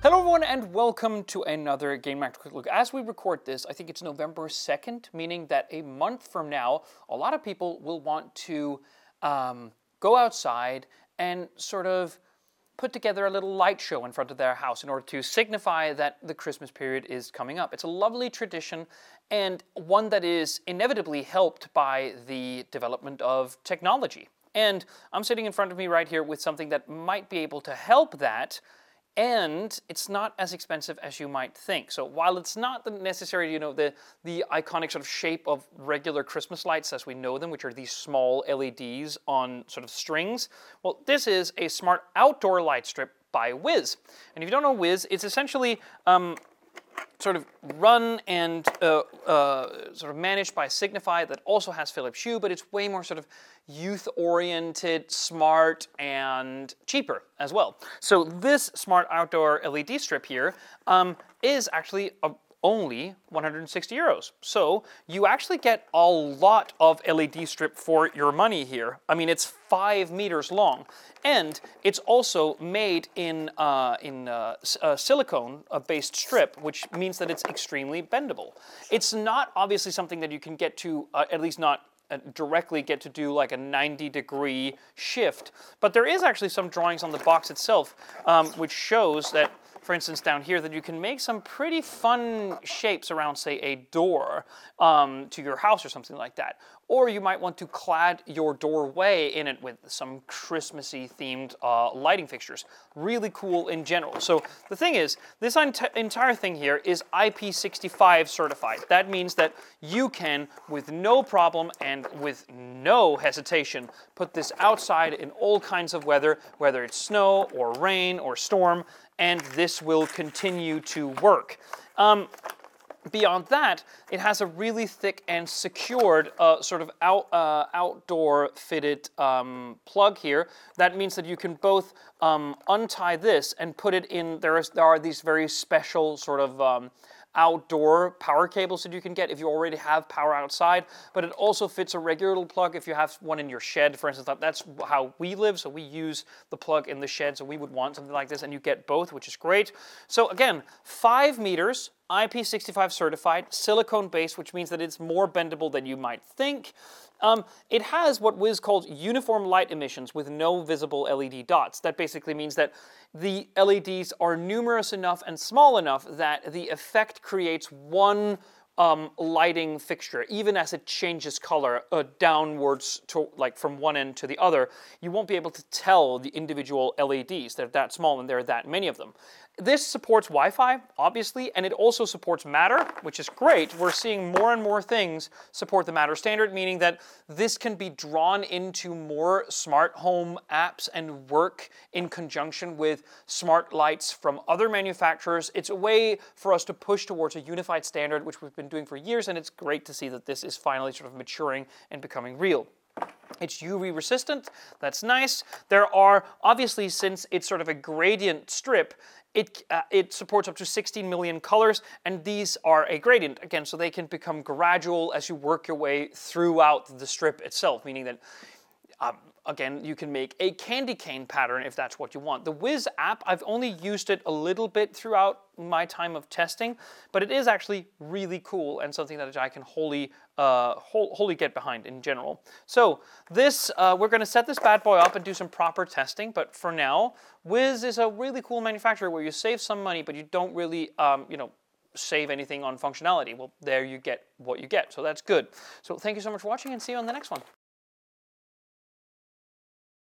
Hello everyone and welcome to another Gamereactor Quick Look. As we record this, I think it's November 2nd, meaning that a month from now, a lot of people will want to um, go outside and sort of put together a little light show in front of their house in order to signify that the Christmas period is coming up. It's a lovely tradition and one that is inevitably helped by the development of technology. And I'm sitting in front of me right here with something that might be able to help that and it's not as expensive as you might think. So while it's not the necessary, you know, the, the iconic sort of shape of regular Christmas lights as we know them, which are these small LEDs on sort of strings, well, this is a smart outdoor light strip by Wiz. And if you don't know Wiz, it's essentially um, sort of run and uh, uh, sort of managed by Signify that also has Philips Hue, but it's way more sort of youth-oriented, smart, and cheaper as well. So this smart outdoor LED strip here um, is actually a only 160 euros. So you actually get a lot of LED strip for your money here. I mean, it's five meters long. And it's also made in, uh, in uh, uh, silicone-based strip, which means that it's extremely bendable. It's not obviously something that you can get to, uh, at least not uh, directly get to do like a 90 degree shift. But there is actually some drawings on the box itself, um, which shows that for instance, down here, that you can make some pretty fun shapes around, say, a door um, to your house or something like that. Or you might want to clad your doorway in it with some Christmassy themed uh, lighting fixtures. Really cool in general. So the thing is, this entire thing here is IP65 certified. That means that you can, with no problem and with no hesitation, put this outside in all kinds of weather, whether it's snow or rain or storm, and this will continue to work. Um, beyond that, it has a really thick and secured uh, sort of out, uh, outdoor fitted um, plug here. That means that you can both um, untie this and put it in, there, is, there are these very special sort of um, outdoor power cables that you can get if you already have power outside, but it also fits a regular plug if you have one in your shed, for instance. That's how we live, so we use the plug in the shed, so we would want something like this, and you get both, which is great. So again, five meters, IP65 certified, silicone based, which means that it's more bendable than you might think. Um, it has what Wiz calls uniform light emissions with no visible LED dots. That basically means that the LEDs are numerous enough and small enough that the effect creates one um, lighting fixture, even as it changes color uh, downwards to like from one end to the other, you won't be able to tell the individual LEDs. They're that small and there are that many of them. This supports Wi-Fi, obviously, and it also supports Matter, which is great. We're seeing more and more things support the Matter standard, meaning that this can be drawn into more smart home apps and work in conjunction with smart lights from other manufacturers. It's a way for us to push towards a unified standard, which we've been doing for years, and it's great to see that this is finally sort of maturing and becoming real. It's UV resistant, that's nice. There are, obviously, since it's sort of a gradient strip, it, uh, it supports up to 16 million colors, and these are a gradient, again, so they can become gradual as you work your way throughout the strip itself, meaning that um, again, you can make a candy cane pattern if that's what you want. The Wiz app, I've only used it a little bit throughout my time of testing, but it is actually really cool and something that I can wholly, uh, wholly get behind in general. So this, uh, we're going to set this bad boy up and do some proper testing, but for now, Wiz is a really cool manufacturer where you save some money, but you don't really, um, you know, save anything on functionality. Well, there you get what you get, so that's good. So thank you so much for watching and see you on the next one.